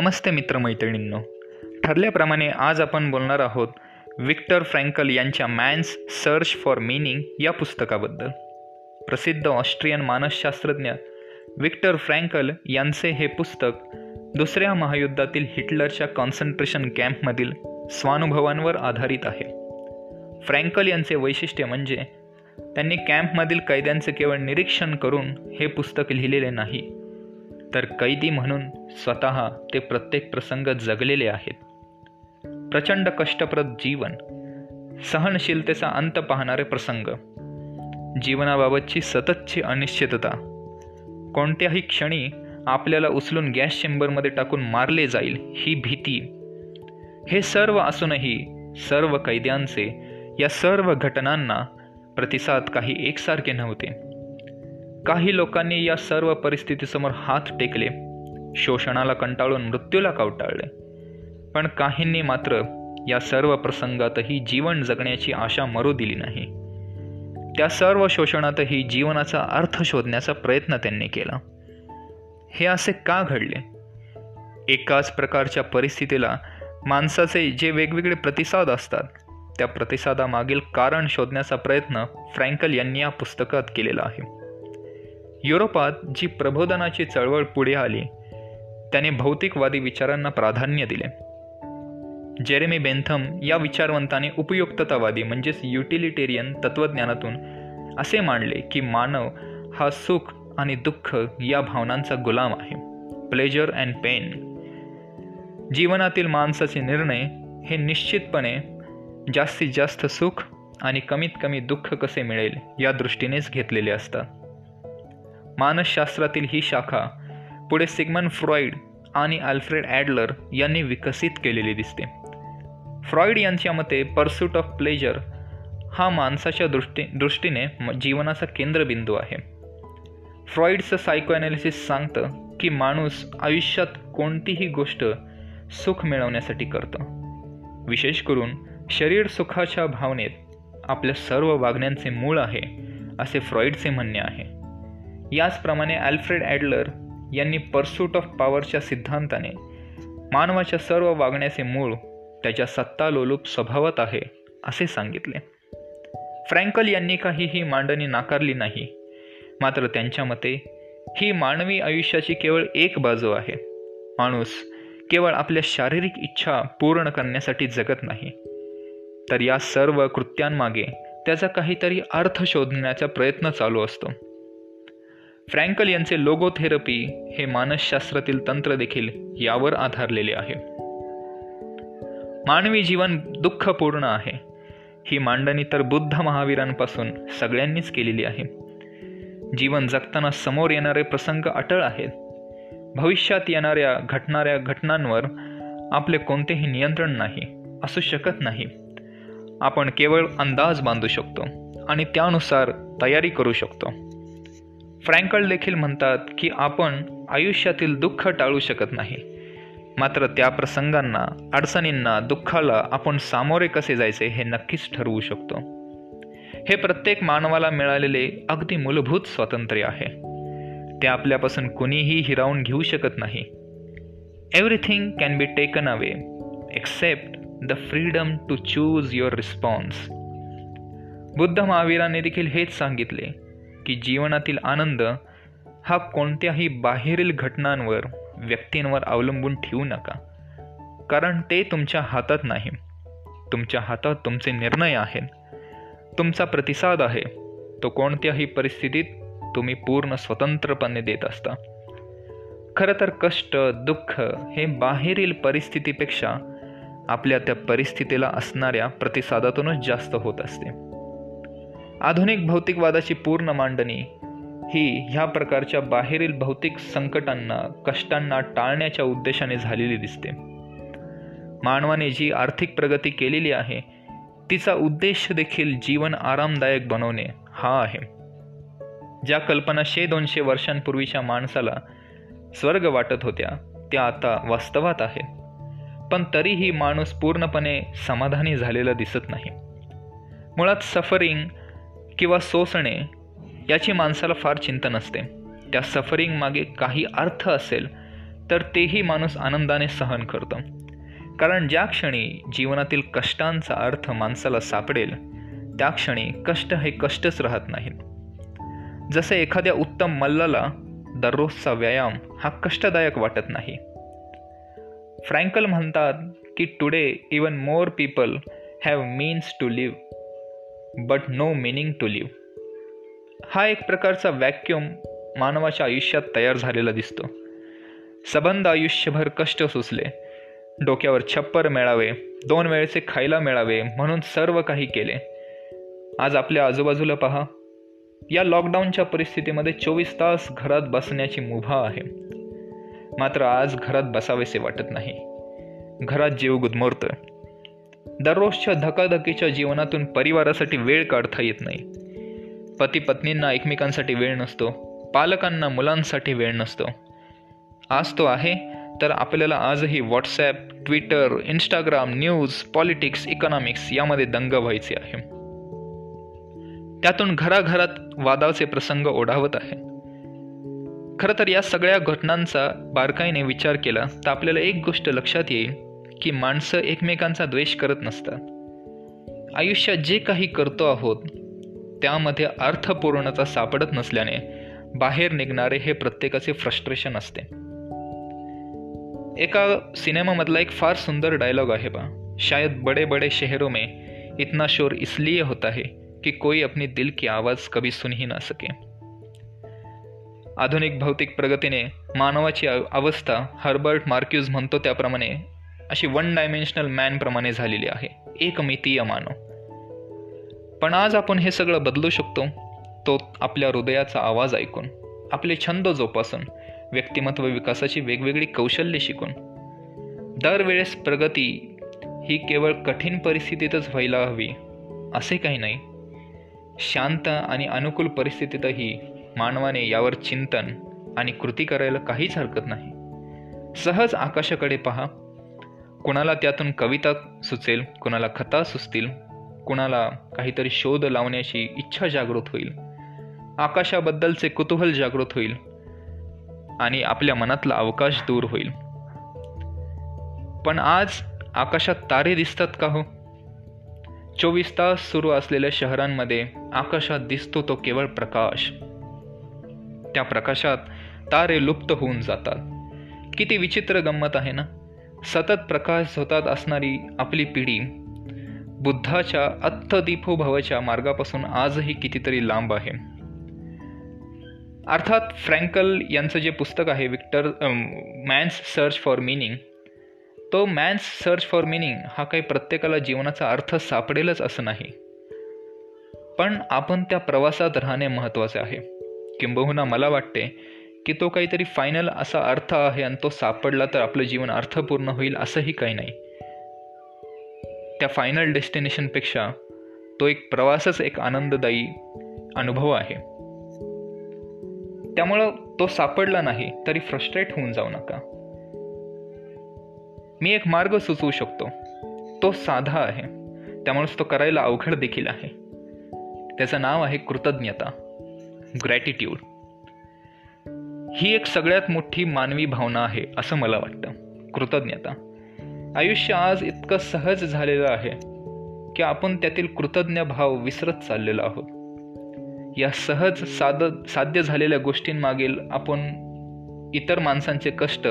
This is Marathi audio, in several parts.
नमस्ते मित्रमैत्रिणींनो. ठरल्याप्रमाणे आज आपण बोलणार आहोत विक्टर फ्रँकल यांच्या मॅन्स सर्च फॉर मिनिंग या पुस्तकाबद्दल. प्रसिद्ध ऑस्ट्रियन मानसशास्त्रज्ञ विक्टर फ्रँकल यांचे हे पुस्तक दुसऱ्या महायुद्धातील हिटलरच्या कॉन्सन्ट्रेशन कॅम्पमधील स्वानुभवांवर आधारित आहे. फ्रँकल यांचे वैशिष्ट्य म्हणजे त्यांनी कॅम्पमधील कैद्यांचे केवळ निरीक्षण करून हे पुस्तक लिहिलेले नाही. तर कैदी म्हणून स्वतः ते प्रत्येक प्रसंग जगलेले आहेत. प्रचंड कष्टप्रद जीवन सहनशीलतेचा अंत पाहणारे प्रसंग जीवनाबाबतची सततची अनिश्चितता. कोणत्याही क्षणी आपल्याला उचलून गॅस चेंबरमध्ये टाकून मारले जाईल ही भीती. हे सर्व असूनही सर्व कैद्यांचे या सर्व घटनांना प्रतिसाद काही एकसारखे नव्हते. काही लोकांनी या सर्व परिस्थितीसमोर हात टेकले. शोषणाला कंटाळून मृत्यूला कवटाळले. पण काहींनी मात्र या सर्व प्रसंगातही जीवन जगण्याची आशा मरू दिली नाही. त्या सर्व शोषणातही जीवनाचा अर्थ शोधण्याचा प्रयत्न त्यांनी केला. हे असे का घडले? एकाच प्रकारच्या परिस्थितीला माणसाचे जे वेगवेगळे प्रतिसाद असतात त्या प्रतिसादामागील कारण शोधण्याचा प्रयत्न फ्रँकल यांनी या पुस्तकात केलेला आहे. युरोपात जी प्रबोधनाची चळवळ पुढे आली त्याने भौतिकवादी विचारांना प्राधान्य दिले. जेरेमी बेंथम या विचारवंताने उपयुक्ततावादी म्हणजेच युटिलिटेरियन तत्त्वज्ञानातून असे मांडले की मानव हा सुख आणि दुःख या भावनांचा गुलाम आहे. प्लेजर अँड पेन जीवनातील माणसाचे निर्णय हे निश्चितपणे जास्तीत जास्त सुख आणि कमीत कमी दुःख कसे मिळेल या दृष्टीनेच घेतलेले असतात. मानसशास्त्रातील ही शाखा पुढे सिग्मन फ्रॉइड आणि अल्फ्रेड ॲडलर यांनी विकसित केलेली दिसते. फ्रॉइड यांच्या मते पर्सूट ऑफ प्लेजर हा माणसाच्या दृष्टी दृष्टीने जीवनाचा केंद्रबिंदू आहे. फ्रॉइडचं सायकोॲनालिसिस सांगतं की माणूस आयुष्यात कोणतीही गोष्ट सुख मिळवण्यासाठी करतं. विशेष करून शरीर सुखाच्या भावनेत आपल्या सर्व वागण्यांचे मूळ आहे असे फ्रॉइडचे म्हणणे आहे. याचप्रमाणे अल्फ्रेड ॲडलर यांनी पर्सूट ऑफ पॉवरच्या सिद्धांताने मानवाच्या सर्व वागण्याचे मूळ त्याच्या सत्तालोलूप स्वभावात आहे असे सांगितले. फ्रँकल यांनी काही ही मांडणी नाकारली नाही मात्र त्यांच्या मते ही मानवी आयुष्याची केवळ एक बाजू आहे. माणूस केवळ आपल्या शारीरिक इच्छा पूर्ण करण्यासाठी जगत नाही. तर या सर्व कृत्यांमागे त्याचा काहीतरी अर्थ शोधण्याचा प्रयत्न चालू असतो. फ्रँकल यांचे लोगोथेरपी हे मानसशास्त्रातील तंत्र देखील यावर आधारलेले आहे. मानवी जीवन दुःखपूर्ण आहे. ही मांडणी तर बुद्ध महावीरांपासून सगळ्यांनीच केलेली आहे. जीवन जगताना समोर येणारे प्रसंग अटळ आहेत. भविष्यात येणाऱ्या घटणाऱ्या घटनांवर आपले कोणतेही नियंत्रण नाही असू शकत नाही. आपण केवळ अंदाज बांधू शकतो आणि त्यानुसार तयारी करू शकतो. फ्रँकल देखील म्हणतात की आपण आयुष्यातील दुःख टाळू शकत नाही. मात्र त्या प्रसंगांना अडचणींना दुःखाला आपण सामोरे कसे जायचे हे नक्कीच ठरवू शकतो. हे प्रत्येक मानवाला मिळालेले अगदी मूलभूत स्वातंत्र्य आहे. ते आपल्यापासून कुणीही हिरावून घेऊ शकत नाही. Everything can be taken away except the freedom to choose your response Buddha महावीराने देखील हेच सांगितले की जीवनातील आनंद हा कोणत्याही बाहेरील घटनांवर व्यक्तींवर अवलंबून ठेवू नका. कारण ते तुमच्या हातात नाही. तुमच्या हातात तुमचे निर्णय आहेत. तुमचा प्रतिसाद आहे. तो कोणत्याही परिस्थितीत तुम्ही पूर्ण स्वतंत्रपणे देत असता. खरं तर कष्ट दुःख हे बाहेरील परिस्थितीपेक्षा आपल्या त्या परिस्थितीला असणाऱ्या प्रतिसादातूनच जास्त होत असते. आधुनिक भौतिकवादाची पूर्ण मांडणी. ही ह्या प्रकारच्या बाहेरील भौतिक संकटांना कष्टांना टाळण्याच्या उद्देशाने झालेली दिसते. मानवाने जी आर्थिक प्रगती केलेली आहे तिचा उद्देश देखील जीवन आरामदायक बनवणे हा आहे. ज्या कल्पना शे दोनशे वर्षांपूर्वीच्या माणसाला स्वर्ग वाटत होत्या त्या आता वास्तवात आहेत पण तरीही माणूस पूर्णपणे समाधानी झालेला दिसत नाही. मुळात सफरिंग किंवा सोसणे याची माणसाला फार चिंता नसते. त्या सफरिंग मागे काही अर्थ असेल तर तेही माणूस आनंदाने सहन करतो. कारण ज्या क्षणी जीवनातील कष्टांचा अर्थ माणसाला सापडेल त्या क्षणी कष्ट हे कष्टच राहत नाहीत. जसे एखाद्या उत्तम मल्लाला दररोजचा व्यायाम हा कष्टदायक वाटत नाही. फ्रँकल म्हणतात की today even more people have means to live but no meaning to live हा एक प्रकारचा वॅक्युम मानवाच्या आयुष्यात तयार झालेला दिसतो. सबंध आयुष्यभर कष्ट सुचले. डोक्यावर छप्पर मिळावे दोन वेळेचे खायला मिळावे म्हणून सर्व काही केले. आज आपल्या आजूबाजूला पहा. या लॉकडाऊनच्या परिस्थितीमध्ये चोवीस तास घरात बसण्याची मुभा आहे. मात्र आज घरात बसावेसे वाटत नाही. घरात जीव गुदमरतोय दररोजच्या धकाधकीच्या जीवनातून परिवारासाठी वेळ काढता येत नाही. पती पत्नींना एकमेकांसाठी वेळ नसतो. पालकांना मुलांसाठी वेळ नसतो. आज तो आहे तर आपल्याला आजही WhatsApp Twitter Instagram news politics economics यामध्ये दंग व्हायचे आहे. त्यातून घराघरात वादाचे प्रसंग ओढावत आहे. खरं तर या सगळ्या घटनांचा बारकाईने विचार केला तर आपल्याला एक गोष्ट लक्षात येईल. की माणसं एकमेकांचा द्वेष करत नसतात. आयुष्यात जे काही करतो आहोत त्यामध्ये अर्थपूर्णता सापडत नसल्याने बाहेर निघणारे हे प्रत्येकाचे फ्रस्ट्रेशन असते. एका सिनेमामधला एक फार सुंदर डायलॉग आहे बा. शायद बड़े बड़े शहरों में इतना शोर इसलिए होता है कि कोई अपनी दिल की आवाज़ कभी सुन ही ना सके. आधुनिक भौतिक प्रगतीने मानवाची अवस्था हर्बर्ट मार्क्यूज म्हणतो त्याप्रमाणे अशी वन डायमेन्शनल मॅनप्रमाणे झालेली आहे. एकमितीय मानव. पण आज आपण हे सगळं बदलू शकतो तो आपल्या हृदयाचा आवाज ऐकून आपले छंद जोपासून व्यक्तिमत्व विकासाची वेगवेगळी कौशल्य शिकून. दरवेळेस प्रगती ही केवळ कठीण परिस्थितीतच व्हायला हवी असे काही नाही. शांत आणि अनुकूल परिस्थितीतही मानवाने यावर चिंतन आणि कृती करायला काहीच हरकत नाही. सहज आकाशाकडे पहा कुणाला त्यातून कविता सुचेल कुणाला कथा सुचतील कुणाला काहीतरी शोध लावण्याची इच्छा जागृत होईल आकाशाबद्दलचे कुतूहल जागृत होईल आणि आपल्या मनातला अवकाश दूर होईल. पण आज आकाशात तारे दिसतात का हो? चोवीस तास सुरू असलेल्या शहरांमध्ये आकाशात दिसतो तो केवळ प्रकाश. त्या प्रकाशात तारे लुप्त होऊन जातात. किती विचित्र गंमत आहे ना? सतत प्रकाश होतात असणारी आपली पिढी बुद्धाच्या अत्थदीपोभवाच्या मार्गापासून आजही कितीतरी लांब आहे. अर्थात फ्रँकल यांचं जे पुस्तक आहे Viktor man's search for meaning तो मॅन्स सर्च फॉर मिनिंग हा काही प्रत्येकाला जीवनाचा अर्थ सापडेलच असं नाही. पण आपण त्या प्रवासात राहणे महत्त्वाचे आहे. किंबहुना मला वाटते की तो काहीतरी फायनल असा अर्थ आहे आणि तो सापडला तर आपलं जीवन अर्थपूर्ण होईल असंही काही नाही. त्या फायनल डेस्टिनेशनपेक्षा तो एक प्रवासच एक आनंददायी अनुभव आहे. त्यामुळं तो सापडला नाही तरी फ्रस्ट्रेट होऊन जाऊ नका. मी एक मार्ग सुचवू शकतो. तो साधा आहे. त्यामुळेच तो करायला अवघड देखील आहे. त्याचं नाव आहे कृतज्ञता ग्रॅटिट्यूड ही एक सगळ्यात मोठी मानवी भावना आहे असं मला वाटतं. कृतज्ञता. आयुष्य आज इतकं सहज झालेलं आहे की आपण त्यातील कृतज्ञ भाव विसरत चाललेलो आहोत. या सहज साध साध्य झालेल्या गोष्टींमागील आपण इतर माणसांचे कष्ट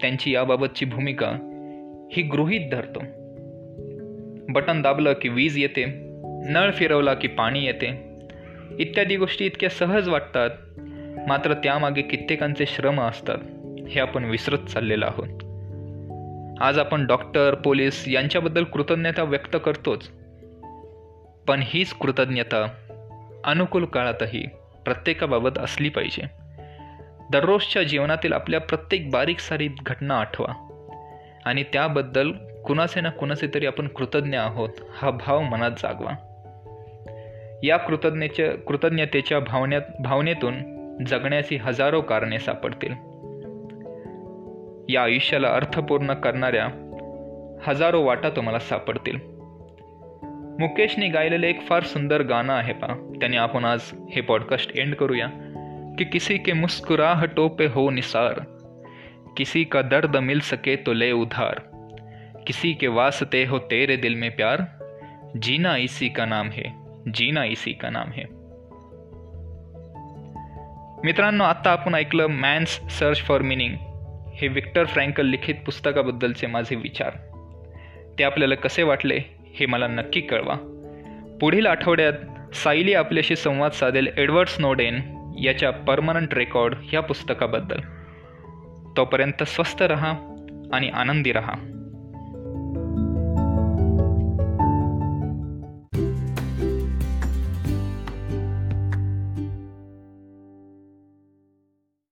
त्यांची याबाबतची भूमिका ही गृहीत धरतो. बटन दाबलं की वीज येते नळ फिरवला की पाणी येते इत्यादी गोष्टी इतक्या सहज वाटतात मात्र त्यामागे कित्येकांचे श्रम असतात हे आपण विसरत चाललेलो आहोत. आज आपण डॉक्टर पोलीस यांच्याबद्दल कृतज्ञता व्यक्त करतोच. पण हीच कृतज्ञता अनुकूल काळातही प्रत्येकाबाबत असली पाहिजे. दररोजच्या जीवनातील आपल्या प्रत्येक बारीक सारीक घटना आठवा. आणि त्याबद्दल कुणाचे ना कुणाचे तरी आपण कृतज्ञ आहोत हा भाव मनात जागवा. या कृतज्ञतेच्या कृतज्ञतेच्या भावन्यात भावनेतून जगण्याची हजारो कारणे सापडतील. या आयुष्याला अर्थपूर्ण करणाऱ्या हजारो वाटा तुम्हाला सापडतील. मुकेशने गायलेलं एक फार सुंदर गाणं आहे पा त्याने आपण आज हे पॉडकास्ट एंड करूया. कि किसी के मुस्कुराहटों पे हो निसार. किसी का दर्द मिल सके तो ले उधार. किसी के वास्ते हो तेरे दिल में प्यार. जीना इसी का नाम है. जीना इसी का नाम है। मित्रांनो आत्ता आपण ऐकलं मॅन्स सर्च फॉर मिनिंग हे विक्टर फ्रँकल लिखित पुस्तकाबद्दलचे माझे विचार. ते आपल्याला कसे वाटले हे मला नक्की कळवा. पुढील आठवड्यात सायली आपल्याशी संवाद साधेल एडवर्ड स्नोडेन याच्या परमनंट रेकॉर्ड या पुस्तकाबद्दल. तोपर्यंत स्वस्त रहा आणि आनंदी रहा.